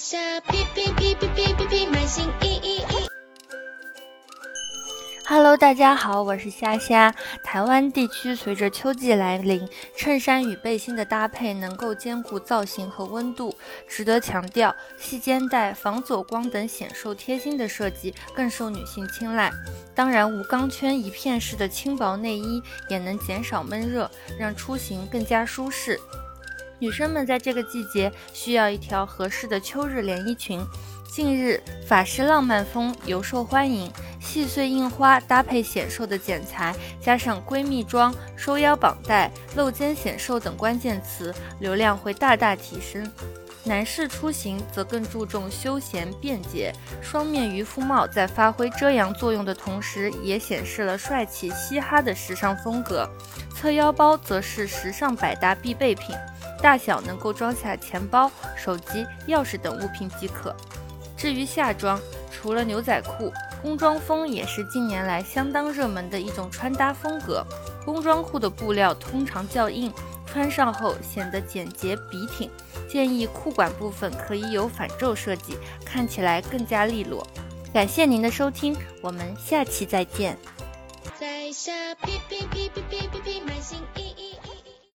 下哔哔哔哔哔哔哔，满心意意意。Hello，大家好，我是虾虾。台湾地区随着秋季来临，衬衫与背心的搭配能够兼顾造型和温度。值得强调，细肩带、防走光等显瘦贴心的设计更受女性青睐。当然，无钢圈一片式的轻薄内衣也能减少闷热，让出行更加舒适。女生们在这个季节需要一条合适的秋日连衣裙。近日，法式浪漫风尤受欢迎，细碎印花搭配显瘦的剪裁，加上闺蜜装、收腰绑带、露肩显瘦等关键词，流量会大大提升。男士出行则更注重休闲便捷，双面渔夫帽在发挥遮阳作用的同时，也显示了帅气嘻哈的时尚风格。侧腰包则是时尚百搭必备品，大小能够装下钱包、手机、钥匙等物品即可。至于夏装，除了牛仔裤，工装风也是近年来相当热门的一种穿搭风格。工装裤的布料通常较硬，穿上后显得简洁笔挺，建议裤管部分可以有反皱设计，看起来更加利落。感谢您的收听，我们下期再见。在下哔哔哔哔哔，